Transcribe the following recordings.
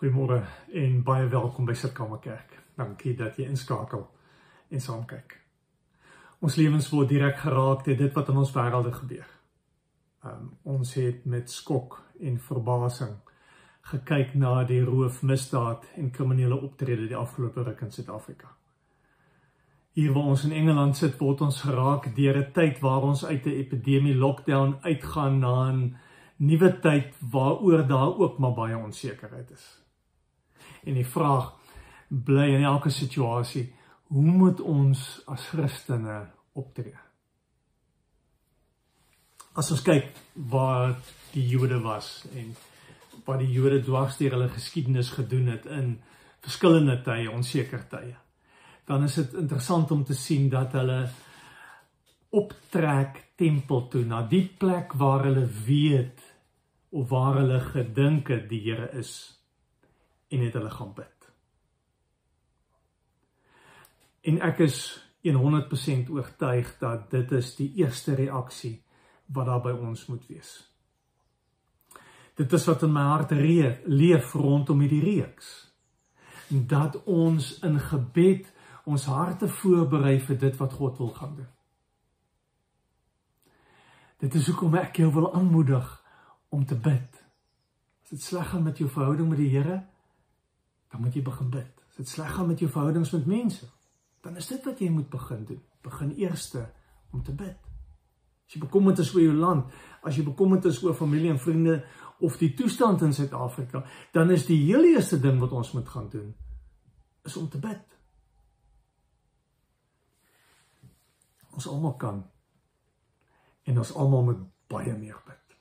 Goeiemôre en baie welkom by Sitkamer Kerk. Dankie dat jy inskakel en saam kyk. Ons lewens word direk geraak deur dit wat in ons wêrelde gebeur. Um, ons het met skok en verbasing gekyk na die roof, misdaad en kriminele optrede die afgelope ruk in Suid-Afrika. Hier waar ons in Engeland sit, word ons geraak deur 'n tyd waar ons uit 'n epidemie lockdown uitgaan na 'n nuwe tyd waaroor daar ook maar baie onsekerheid is. En die vraag bly in elke situasie, hoe moet ons as Christene optree? As ons kyk waar die Jode was en wat die Jode dwars deur hulle geskiedenis gedoen het in verskillende tye, onseker tye, dan is dit interessant om te sien dat hulle optrek tempel toe na die plek waar hulle weet of waar hulle gedink het die Here is en het hulle gaan bid. En ek is 100% oortuig dat dit is die eerste reaksie wat daar by ons moet wees. Dit is wat in my hart reë leef rondom hierdie reeks. Dat ons in gebed ons harte voorberei vir dit wat God wil gaan doen. Dit is hoekom ek jou wil aanmoedig om te bid. As dit sleg gaan met jou verhouding met die Here, dan moet jy begin bid. As dit sleg gaan met jou verhoudings met mense, dan is dit wat jy moet begin doen. Begin eerste om te bid. As jy bekommerd is oor jou land, as jy bekommerd is oor familie en vriende of die toestand in Suid-Afrika, dan is die heel eerste ding wat ons moet gaan doen is om te bid. Ons almal kan en ons almal moet baie meer bid.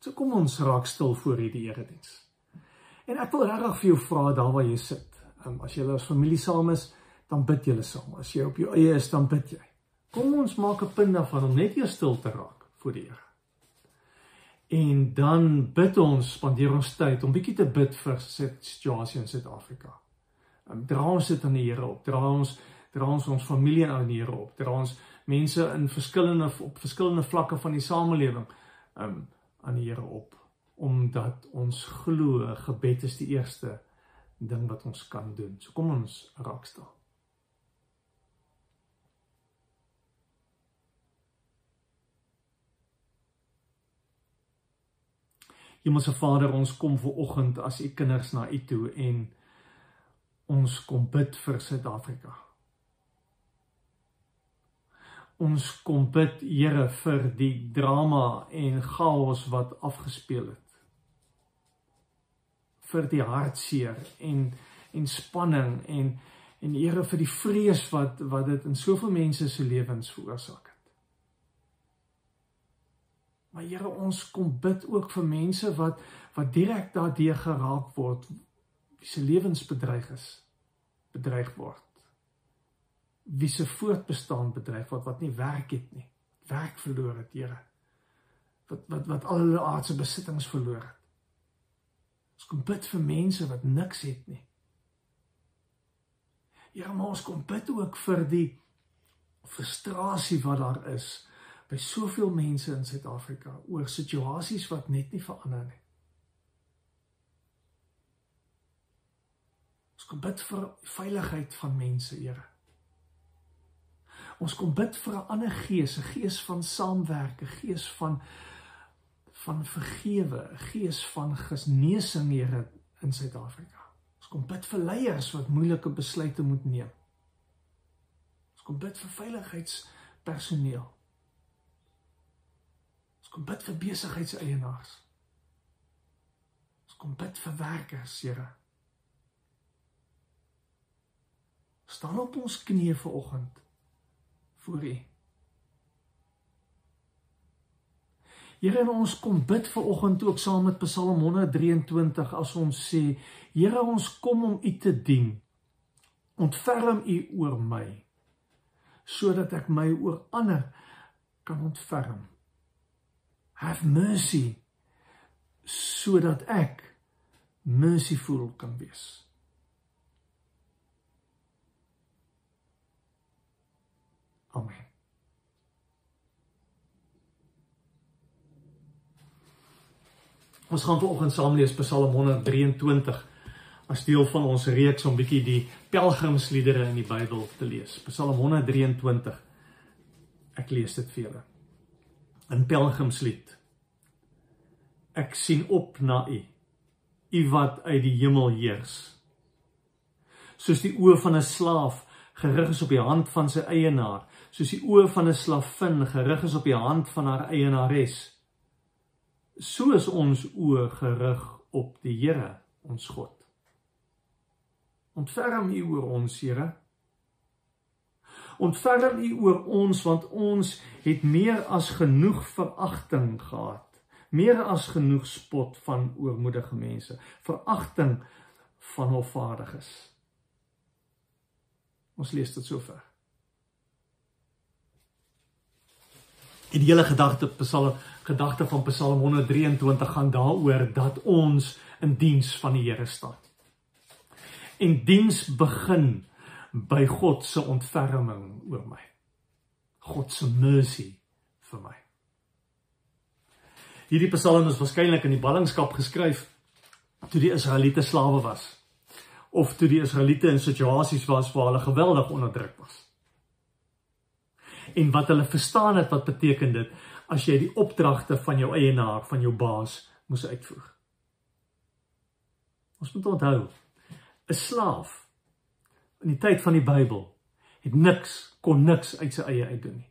So kom ons raak stil voor hierdie erediens. En ek wil regtig vir jou vra daar waar jy sit. Um, as jy as familie saam is, dan bid julle saam. As jy op jou eie is, dan bid jy. Kom ons maak 'n punt daarvan om net eers stil te raak voor die Here. En dan bid ons, spandeer ons tyd om bietjie te bid vir situasie in Suid-Afrika. Um, dra ons dit aan die Here op. Dra ons dra ons ons familie aan die Here op. Dra ons mense in verskillende op verskillende vlakke van die samelewing um aan die Here op omdat ons glo gebed is die eerste ding wat ons kan doen. So kom ons raak stil. Hemelse Vader, ons kom ver oggend as u kinders na u toe en ons kom bid vir Suid-Afrika. Ons kom bid, Here, vir die drama en chaos wat afgespeel het vir die hartseer en en spanning en en Here vir die vrees wat wat dit in soveel mense se lewens veroorsaak het. Maar Here ons kom bid ook vir mense wat wat direk daardeur geraak word wie se lewens bedreig is bedreig word. Wie se voortbestaan bedreig word wat nie werk het nie. Werk verloor het, Here. Wat wat wat al hulle aardse besittings verloor het. Ons kom bid vir mense wat niks het nie. Ja, maar ons kom bid ook vir die frustrasie wat daar is by soveel mense in Suid-Afrika oor situasies wat net nie verander nie. Ons kom bid vir veiligheid van mense, Here. Ons kom bid vir 'n ander gees, 'n gees van saamwerk, 'n gees van van vergewe, 'n gees van genesing Here in Suid-Afrika. Ons kom bid vir leiers wat moeilike besluite moet neem. Ons kom bid vir veiligheidspersoneel. Ons kom bid vir besigheidseienaars. Ons kom bid vir werkers, Here. Staan op ons knieë vir oggend voor U. Here, ons kom bid ver oggend ook saam met Psalm 123 as ons sê, Here, ons kom om U te dien. Ontferm U oor my sodat ek my oor ander kan ontferm. Have mercy sodat ek merciful kan wees. Amen. Ons gaan vanoggend saam lees Psalm 123 as deel van ons reeks om bietjie die pelgrimsliedere in die Bybel te lees. Psalm 123. Ek lees dit vir julle. 'n Pelgrimslied. Ek sien op na U, U wat uit die hemel heers. Soos die oë van 'n slaaf gerig is op die hand van sy eienaar, soos die oë van 'n slavin gerig is op die hand van haar eienares. So is ons oë gerig op die Here, ons God. Ontferm U oor ons, Here. Ontferm U oor ons want ons het meer as genoeg veragting gehad. Meer as genoeg spot van oormoedige mense, veragting van hofvaardiges. Ons lees dit sover. Die hele gedagte Psalm gedagte van Psalm 123 gaan daaroor dat ons in diens van die Here staan en diens begin by God se ontferming oor my. God se mercy vir my. Hierdie Psalm is waarskynlik in die ballingskap geskryf toe die Israeliete slawe was of toe die Israeliete in situasies was waar hulle geweldig onderdruk was. En wat hulle verstaan het wat beteken dit as jy die opdragte van jou eienaar, van jou baas moes uitvoer. Ons moet onthou, 'n slaaf in die tyd van die Bybel het niks kon niks uit sy eie uit doen nie.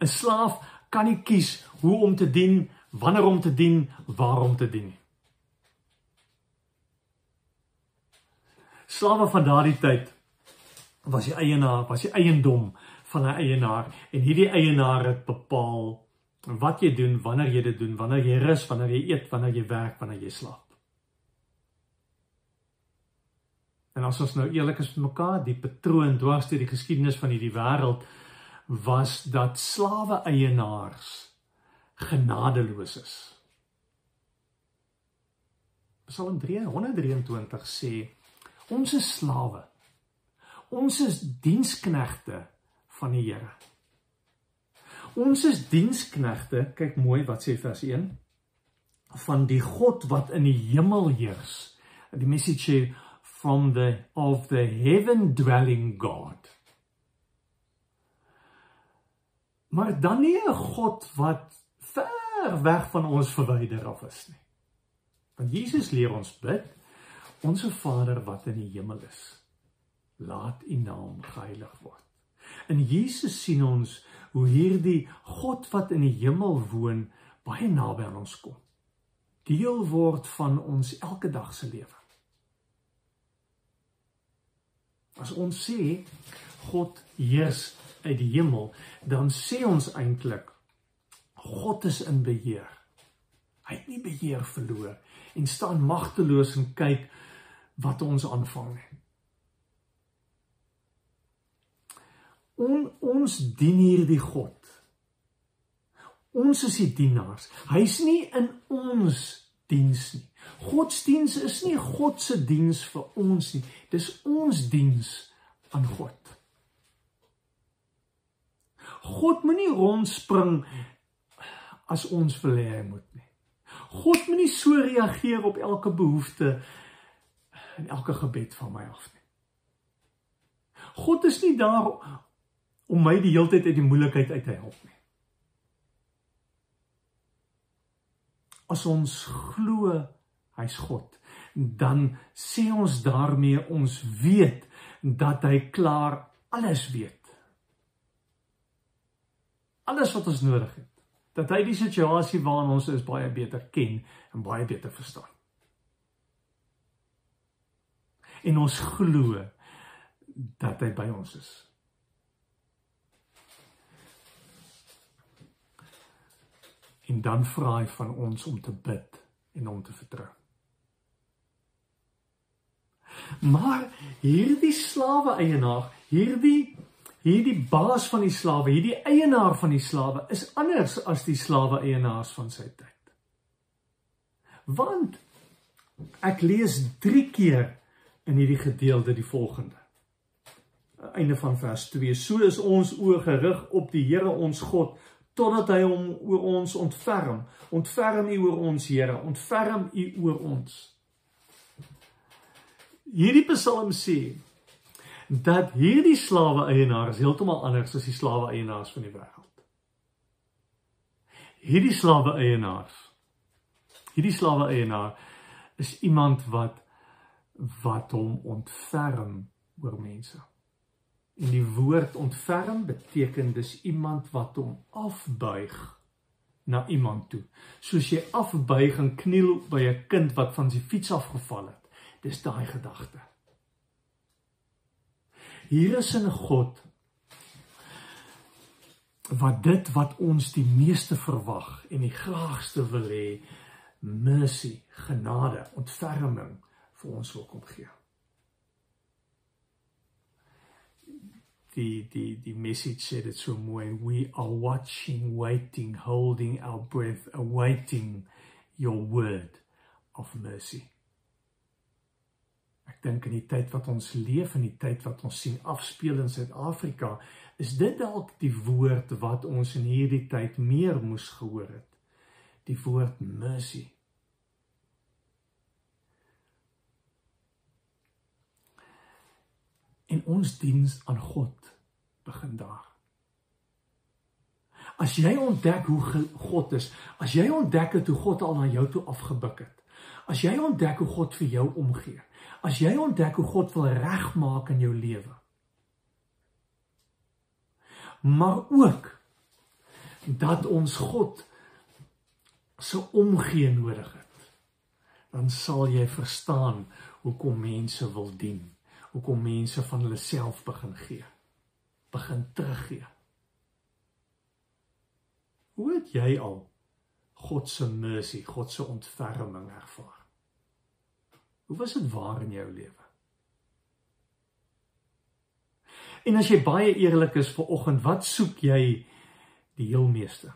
'n Slaaf kan nie kies hoe om te dien, wanneer om te dien, waar om te dien nie. Slawe van daardie tyd was die eienaar, was die eiendom van 'n eienaar en hierdie eienaar het bepaal wat jy doen, wanneer jy dit doen, wanneer jy rus, wanneer jy eet, wanneer jy werk, wanneer jy slaap. En as ons nou eerlik is met mekaar, die patroon dwars deur die geskiedenis van hierdie wêreld was dat slawe eienaars genadeloos is. Psalm 323 sê ons is slawe. Ons is diensknegte van die Here. Ons is diensknegte, kyk mooi wat sê vers 1 van die God wat in die hemel heers. Die message sê from the of the heaven dwelling God. Maar dan nie 'n God wat ver weg van ons verwyder af is nie. Want Jesus leer ons bid, onsse Vader wat in die hemel is, laat U naam geheilig word. In Jesus sien ons hoe hierdie God wat in die hemel woon baie naby aan ons kom. Deel word van ons elke dag se lewe. As ons sê God heers uit die hemel, dan sê ons eintlik God is in beheer. Hy het nie beheer verloor en staan magteloos en kyk wat ons aanvang nie. On, ons dien hierdie God. Ons is die dienaars. Hy's nie in ons diens nie. Godsdiens is nie God se diens vir ons nie. Dis ons diens aan God. God moenie rondspring as ons wil hê hy moet nie. God moenie so reageer op elke behoefte en elke gebed van my af nie. God is nie daar om my die hele tyd uit die moeilikheid uit te help nie. As ons glo hy's God, dan sê ons daarmee ons weet dat hy klaar alles weet. Alles wat ons nodig het. Dat hy die situasie waarin ons is baie beter ken en baie beter verstaan. En ons glo dat hy by ons is. En dan vra hy van ons om te bid en om te vertrou. Maar hierdie slawe eienaar, hierdie hierdie baas van die slawe, hierdie eienaar van die slawe is anders as die slawe eienaars van sy tyd. Want ek lees 3 keer in hierdie gedeelte die volgende. Einde van vers 2. So is ons oë gerig op die Here ons God totdat hy hom oor ons ontferm. Ontferm U oor ons, Here, ontferm U oor ons. Hierdie Psalm sê dat hierdie slawe eienaars heeltemal anders as die slawe eienaars van die wêreld. Hierdie slawe eienaars hierdie slawe eienaar is iemand wat wat hom ontferm oor mense. En die woord ontferm beteken dis iemand wat hom afbuig na iemand toe. Soos jy afbuig en kniel by 'n kind wat van sy fiets afgeval het. Dis daai gedagte. Hier is 'n God wat dit wat ons die meeste verwag en die graagste wil hê, mercy, genade, ontferming vir ons wil kom gee. Die die die message sê dit so mooi we are watching waiting holding our breath awaiting your word of mercy. Ek dink in die tyd wat ons leef in die tyd wat ons sien afspeel in Suid-Afrika is dit dalk die woord wat ons in hierdie tyd meer moes gehoor het. Die woord mercy en ons diens aan God begin daar. As jy ontdek hoe God is, as jy ontdek het hoe God al na jou toe afgebuk het, as jy ontdek hoe God vir jou omgee, as jy ontdek hoe God wil regmaak in jou lewe, maar ook dat ons God se omgee nodig het, dan sal jy verstaan hoekom mense wil dien hoekom mense van hulle self begin gee. Begin teruggee. Hoe het jy al God se mercy, God se ontferming ervaar? Hoe was dit waar in jou lewe? En as jy baie eerlik is vir oggend, wat soek jy die heel meeste?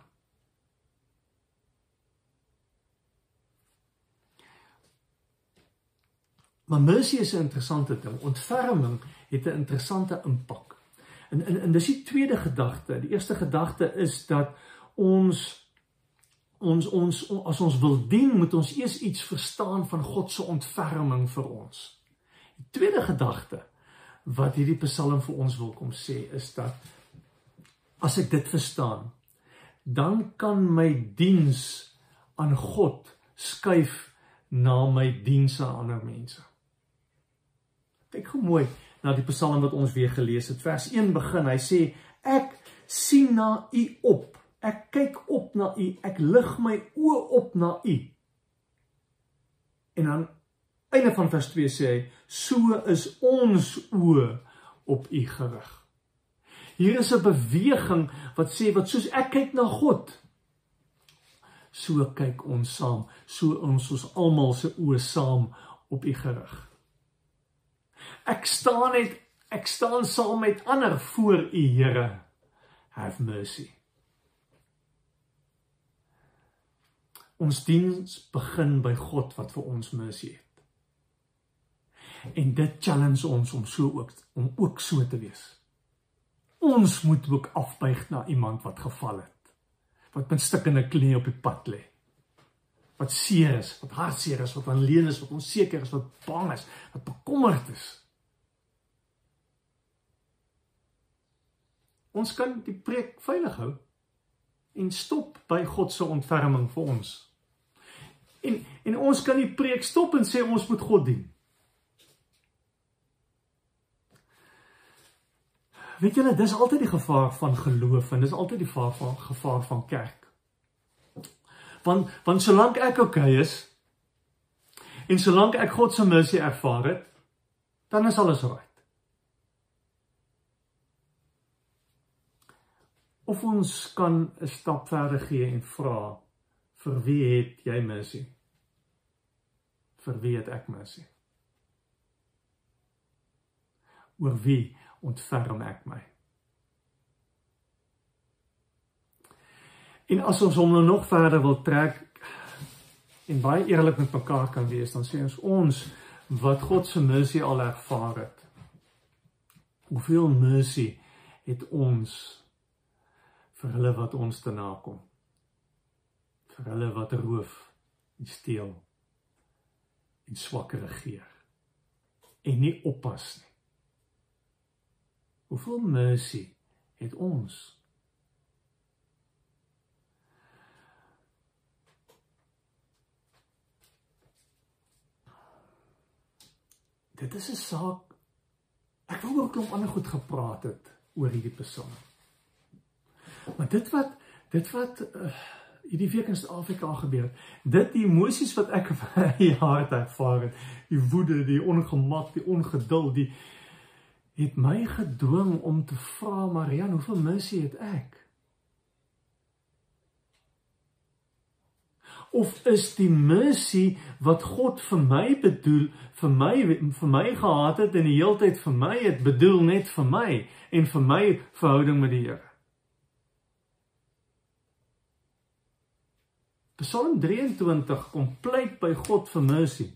Maar mercy is 'n interessante ding. Ontferming het 'n interessante impak. En en en dis die tweede gedagte. Die eerste gedagte is dat ons ons ons as ons wil dien, moet ons eers iets verstaan van God se ontferming vir ons. Die tweede gedagte wat hierdie Psalm vir ons wil kom sê is dat as ek dit verstaan, dan kan my diens aan God skuif na my diens aan ander mense. Kyk hoe mooi na die Psalm wat ons weer gelees het. Vers 1 begin. Hy sê ek sien na u op. Ek kyk op na u. Ek lig my oë op na u. En dan einde van vers 2 sê hy so is ons oë op u gerig. Hier is 'n beweging wat sê wat soos ek kyk na God so kyk ons saam so ons ons almal se oë saam op u gerig Ek staan net ek staan saam met ander voor U Here. Have mercy. Ons diens begin by God wat vir ons mercy het. En dit challenge ons om so ook om ook so te wees. Ons moet ook afbuig na iemand wat geval het. Wat met stikkende knie op die pad lê. Wat seer is, wat hartseer is, wat alleen is, wat onseker is, wat bang is, wat bekommerd is. Ons kan die preek veilig hou en stop by God se ontferming vir ons. En en ons kan die preek stop en sê ons moet God dien. Weet julle, dis altyd die gevaar van geloof en dis altyd die gevaar van gevaar van kerk. Want want solank ek oukei okay is en solank ek God se mercy ervaar het, dan is alles reg. of ons kan 'n stap verder gee en vra vir wie het jy missie? Vir wie het ek missie? Oor wie ontferm ek my? En as ons hom nou nog verder wil trek en baie eerlik met mekaar kan wees, dan sê ons ons wat God se missie al ervaar het. Hoeveel missie het ons vir hulle wat ons te nakom. Vir hulle wat roof en steel en swak regeer en nie oppas nie. Hoeveel mercy het ons? Dit is 'n saak ek wou ook 'n klomp ander goed gepraat het oor hierdie Psalm. Maar dit wat dit wat uh, hierdie week in Suid-Afrika gebeur het, dit die emosies wat ek in my hart ervaar het, die woede, die ongemak, die ongeduld, die het my gedwing om te vra Marian, hoeveel missie het ek? Of is die missie wat God vir my bedoel, vir my vir my gehad het en die heeltyd vir my het bedoel net vir my en vir my verhouding met die Here? Psalm 23 kom pleit by God vir mercy.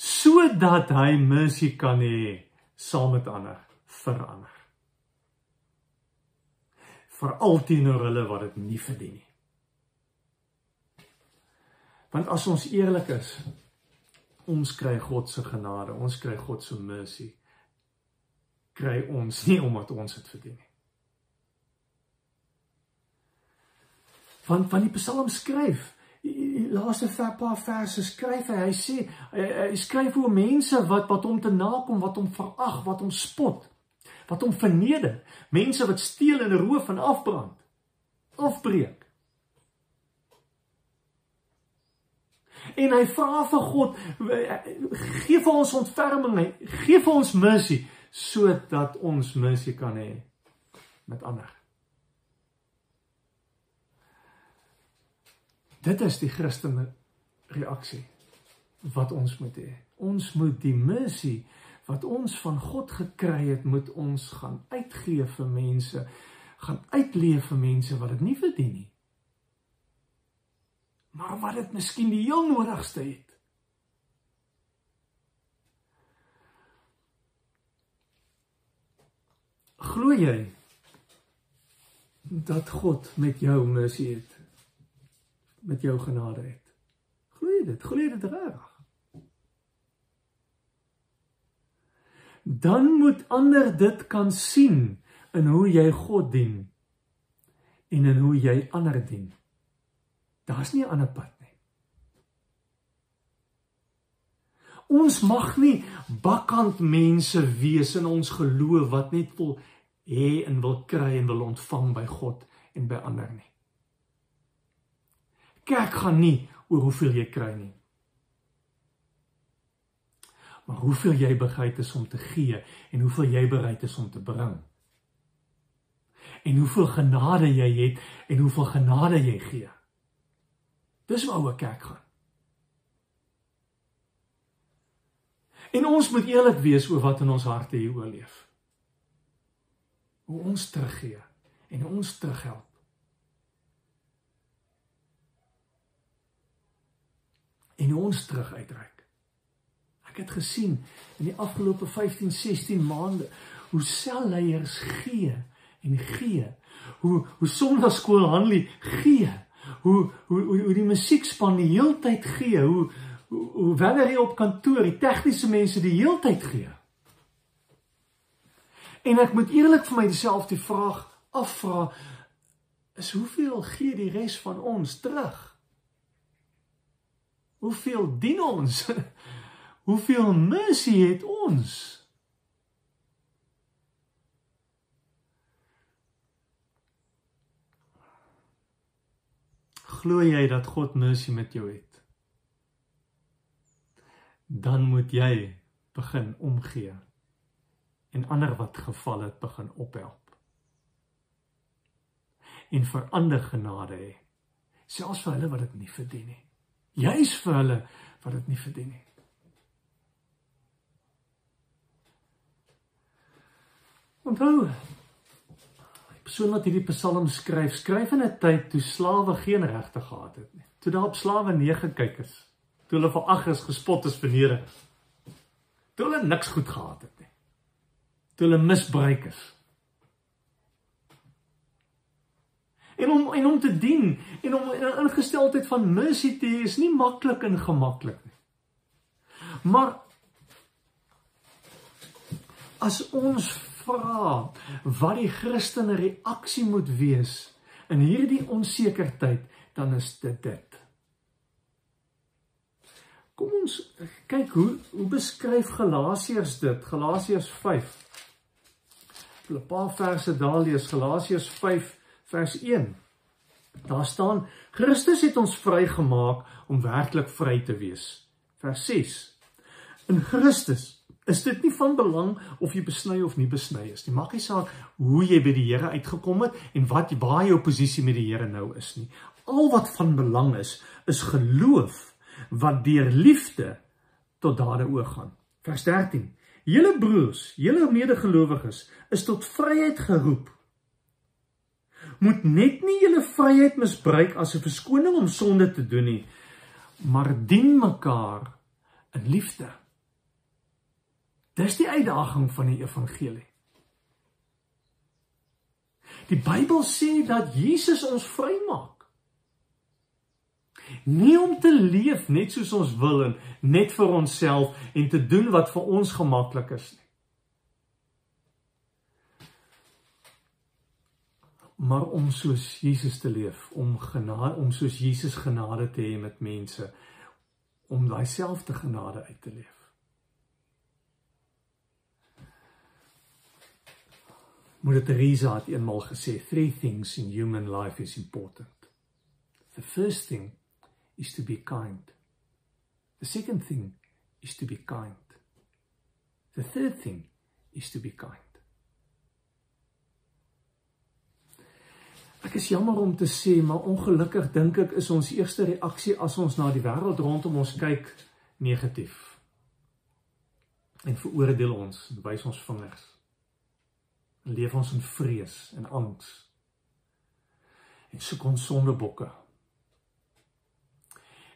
Sodat hy mercy kan hê saam met ander vir ander. Vir alteenoor hulle wat dit nie verdien nie. Want as ons eerlik is, ons kry God se genade, ons kry God se mercy. Kry ons nie omdat ons dit verdien nie. want van die Psalm skryf laaste paar verse skryf hy hy sê hy, hy skryf oor mense wat wat hom te nakom wat hom verag wat hom spot wat hom verneder mense wat steel en roof en afbrand afbreek en hy vra vir God gee vir ons ontferming gee vir ons mercy sodat ons mercy kan hê met ander Dit is die Christelike reaksie wat ons moet hê. Ons moet die missie wat ons van God gekry het, moet ons gaan uitgee vir mense, gaan uitleef vir mense wat dit nie verdien nie. Maar wat dit miskien die heel nodigste het. Glo jy dat God met jou missie het? met jou genade het. Glo jy dit? Glo jy dit reg? Dan moet ander dit kan sien in hoe jy God dien en in hoe jy ander dien. Daar's nie 'n ander pad nie. Ons mag nie bakkant mense wees in ons geloof wat net wil hê en wil kry en wil ontvang by God en by ander nie. Kerk gaan nie oor hoeveel jy kry nie. Maar hoeveel jy bereid is om te gee en hoeveel jy bereid is om te bring. En hoeveel genade jy het en hoeveel genade jy gee. Dis waaroor kerk gaan. En ons moet eerlik wees oor wat in ons harte hier oorleef. Hoe ons teruggee en ons terughelp. en ons terug uitreik. Ek het gesien in die afgelope 15, 16 maande hoe selleiers gee en gee. Hoe hoe sonnaarskool Hanlie gee. Hoe hoe hoe, hoe die musiekspan die heeltyd gee. Hoe hoe, wanneer jy op kantoor die tegniese mense die heeltyd gee. En ek moet eerlik vir myself die vraag afvra is hoeveel gee die res van ons terug? Hoeveel dien ons? Hoeveel missie het ons? Glo jy dat God missie met jou het? Dan moet jy begin omgee en ander wat geval het begin ophelp. En verander genade hê, selfs vir hulle wat dit nie verdien nie juis vir hulle wat dit nie verdien nie. Onthou, persoon wat hierdie Psalm skryf, skryf in 'n tyd toe slawe geen regte gehad het nie. Toe daar op slawe neergekyk is, toe hulle verag is, gespot is, verneder is. Toe hulle niks goed gehad het nie. Toe hulle misbruik is. En om en om te dien en om 'n ingesteldheid van mercy te hê is nie maklik en gemaklik nie. Maar as ons vra wat die Christelike reaksie moet wees in hierdie onseker tyd, dan is dit dit. Kom ons kyk hoe hoe beskryf Galasiërs dit? Galasiërs 5. 'n paar verse daar lees Galasiërs 5 vers 1. Daar staan Christus het ons vrygemaak om werklik vry te wees. Vers 6. In Christus is dit nie van belang of jy besny of nie besny is nie. Maak nie saak hoe jy by die Here uitgekom het en wat waar jou posisie met die Here nou is nie. Al wat van belang is, is geloof wat deur liefde tot dade oorgaan. Vers 13. Julle broers, julle medegelowiges is tot vryheid geroep. Moet net nie julle vryheid misbruik as 'n verskoning om sonde te doen nie, maar dien mekaar in liefde. Dis die uitdaging van die evangelie. Die Bybel sê dat Jesus ons vrymaak. Nie om te leef net soos ons wil en net vir onsself en te doen wat vir ons gemaklik is nie. Maar om soos Jesus te leef, om genade om soos Jesus genade te hê met mense, om daai selfde genade uit te leef. Moeder Teresa het eenmal gesê, three things in human life is important. The first thing is to be kind. The second thing is to be kind. The third thing is to be kind. Ek is jammer om te sê, maar ongelukkig dink ek is ons eerste reaksie as ons na die wêreld rondom ons kyk negatief. En veroordeel ons, wys ons vingers. Leef ons in vrees en angs. En soek ons sondebokke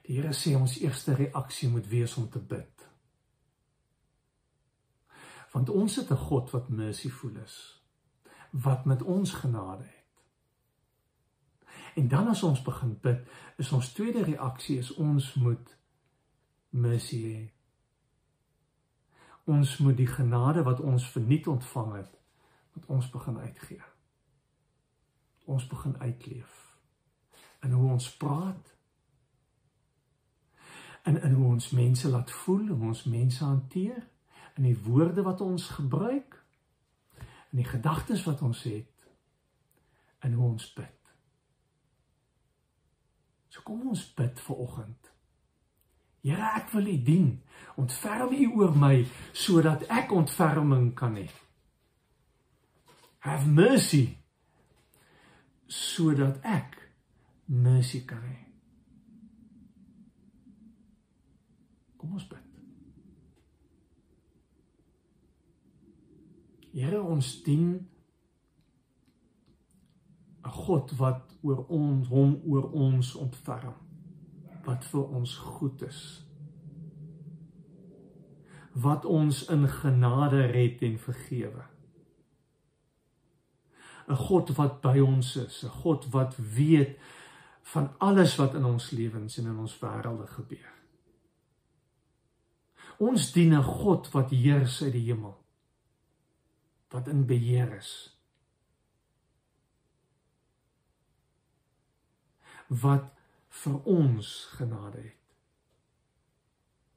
Die Here sê ons eerste reaksie moet wees om te bid. Want ons het 'n God wat merciful is, wat met ons genade het. En dan as ons begin bid, is ons tweede reaksie is ons moet mercy hê. Ons moet die genade wat ons verniet ontvang het, wat ons begin uitgee. Ons begin uitleef. En hoe ons praat, in in hoe ons mense laat voel, hoe ons mense hanteer, in die woorde wat ons gebruik, in die gedagtes wat ons het, in hoe ons bid. So kom ons bid vir oggend. Here, ek wil U dien. Ontferm U oor my sodat ek ontferming kan hê. Have mercy sodat ek mercy kan hê. Kom ons bid. Here, ons dien 'n God wat oor ons hom oor ons ontferm. Wat vir ons goed is. Wat ons in genade red en vergewe. 'n God wat by ons is, 'n God wat weet van alles wat in ons lewens en in ons wêrelde gebeur. Ons dien 'n God wat heers uit die hemel. Wat in beheer is. Wat vir ons genade het.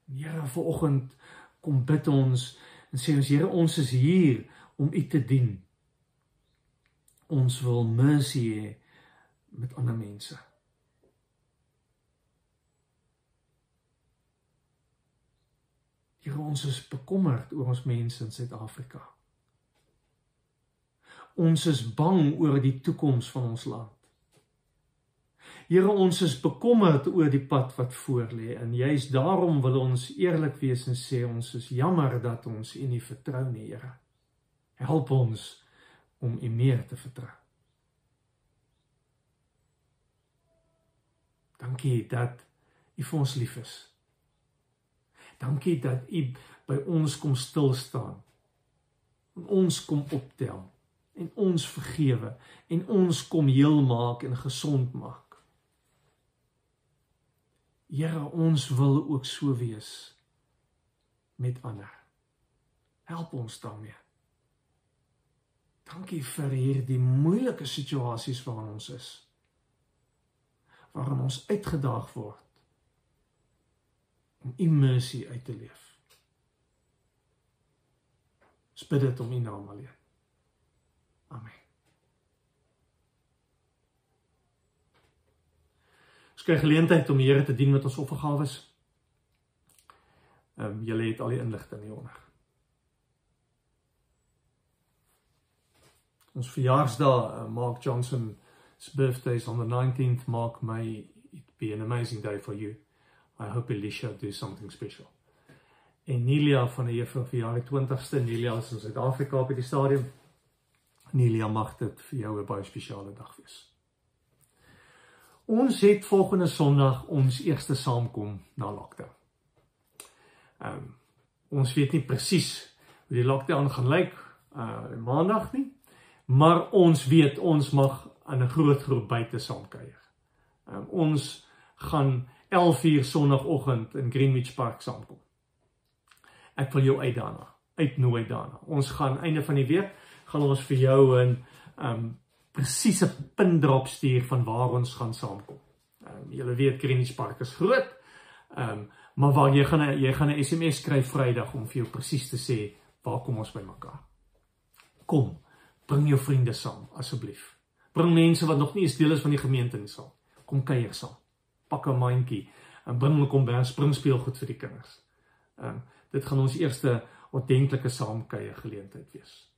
Here, vanoggend kom bid ons en sê ons Here, ons is hier om U te dien. Ons wil mercy hê met ander mense. Here ons is bekommerd oor ons mense in Suid-Afrika. Ons is bang oor die toekoms van ons land. Here ons is bekommerd oor die pad wat voorlê en juist daarom wil ons eerlik wees en sê ons is jammer dat ons U nie vertrou nie, Here. Help ons om U meer te vertrou. Dankie dat U vir ons lief is. Dankie dat U by ons kom stil staan. En ons kom optel en ons vergewe en ons kom heel maak en gesond maak. Here, ons wil ook so wees met ander. Help ons daarmee. Dankie vir hierdie moeilike situasies waarin ons is. Waarin ons uitgedaag word om u mercy uit te leef. Bid dit om u naam alleen. Amen. Ons kry geleentheid om die Here te dien met ons offergawes. Ehm um, julle het al die inligting hieronder. Ons verjaarsdag, uh, Mark Johnson se birthday is on the 19th. Mark, may it be an amazing day for you. I hope Elisha do something special. En Nelia van die juffrou vir jaar 20ste, Nelia is in Suid-Afrika op die stadium. Nelia mag dit vir jou 'n baie spesiale dag wees. Ons het volgende Sondag ons eerste saamkom na lockdown. Ehm um, ons weet nie presies hoe die lockdown gaan lyk uh maandag nie, maar ons weet ons mag in 'n groot groep buite saamkuier. Ehm um, ons gaan 11:00 Sondagoggend in Greenwich Park saamkom. Ek wil jou uit daarna, uitnooi daarna. Ons gaan einde van die week gaan ons vir jou 'n um presiese pindrop stuur van waar ons gaan saamkom. Um julle weet Greenwich Park is groot. Um maar waar jy gaan jy gaan 'n SMS skryf Vrydag om vir jou presies te sê waar kom ons bymekaar. Kom, bring jou vriende saam asseblief. Bring mense wat nog nie eens deel is van die gemeente nie saam. Kom kuier saam. Pak 'n mandjie en bring hulle kom by spring speelgoed vir die kinders. Um dit gaan ons eerste ordentlike saamkuier geleentheid wees.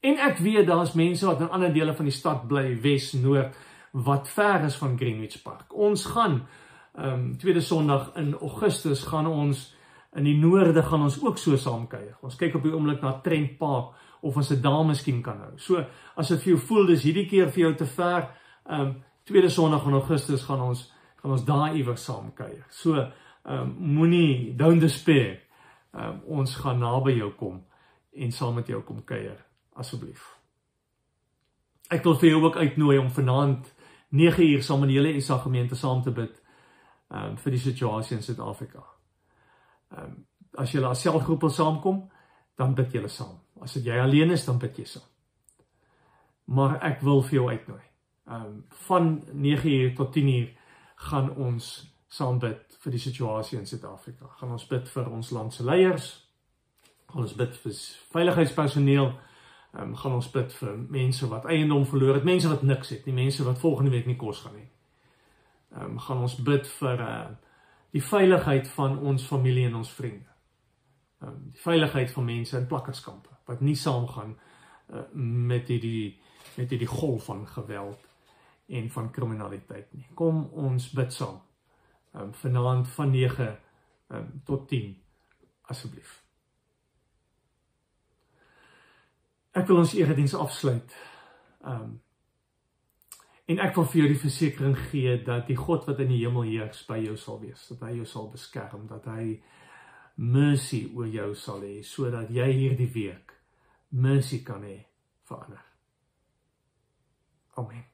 En ek weet daar's mense wat in ander dele van die stad bly, Wes, Noord, wat ver is van Greenwich Park. Ons gaan ehm um, tweede Sondag in Augustus gaan ons in die noorde gaan ons ook so saamkuier. Ons kyk op die oomblik na Trent Park of ons dit daar miskien kan hou. So as dit vir jou voel dis hierdie keer vir jou te ver, ehm um, tweede Sondag in Augustus gaan ons gaan ons daar iewers saamkuier. So ehm um, moenie don't despair. Ehm um, ons gaan naby jou kom en saam met jou kom kuier asseblief. Ek wil vir jou ook uitnooi om vanaand 9 uur saam met die hele SA gemeente saam te bid um vir die situasie in Suid-Afrika. Um as jy as selfgroep wil saamkom, dan bid julle saam. As dit jy alleen is, dan bid jy saam. Maar ek wil vir jou uitnooi. Um van 9 uur tot 10 uur gaan ons saam bid vir die situasie in Suid-Afrika. Gaan ons bid vir ons land se leiers. Gaan ons bid vir veiligheidspersoneel ehm um, gaan ons bid vir mense wat eiendom verloor het, mense wat niks het, nie mense wat volgende week nie kos gaan hê. Ehm um, gaan ons bid vir uh die veiligheid van ons familie en ons vriende. Ehm um, die veiligheid van mense in plakkerskampe wat nie saamgaan uh, met hierdie met hierdie golf van geweld en van kriminaliteit nie. Kom ons bid saam. Ehm um, vanaand van 9 ehm um, tot 10 asseblief. Ek wil ons erediens afsluit. Um en ek wil vir jou die versekering gee dat die God wat in die hemel heers by jou sal wees, dat hy jou sal beskerm, dat hy mercy oor jou sal hê sodat jy hierdie week mercy kan hê vir ander. Amen.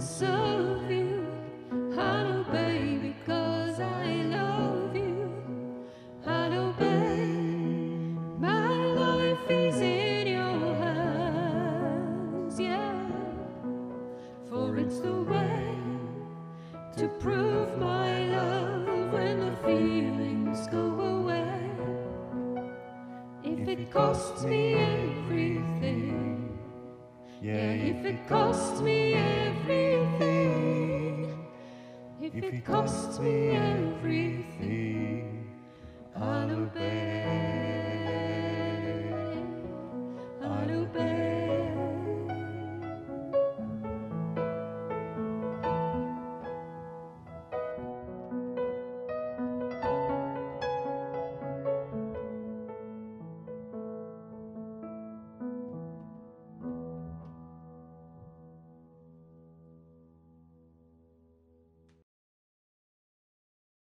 so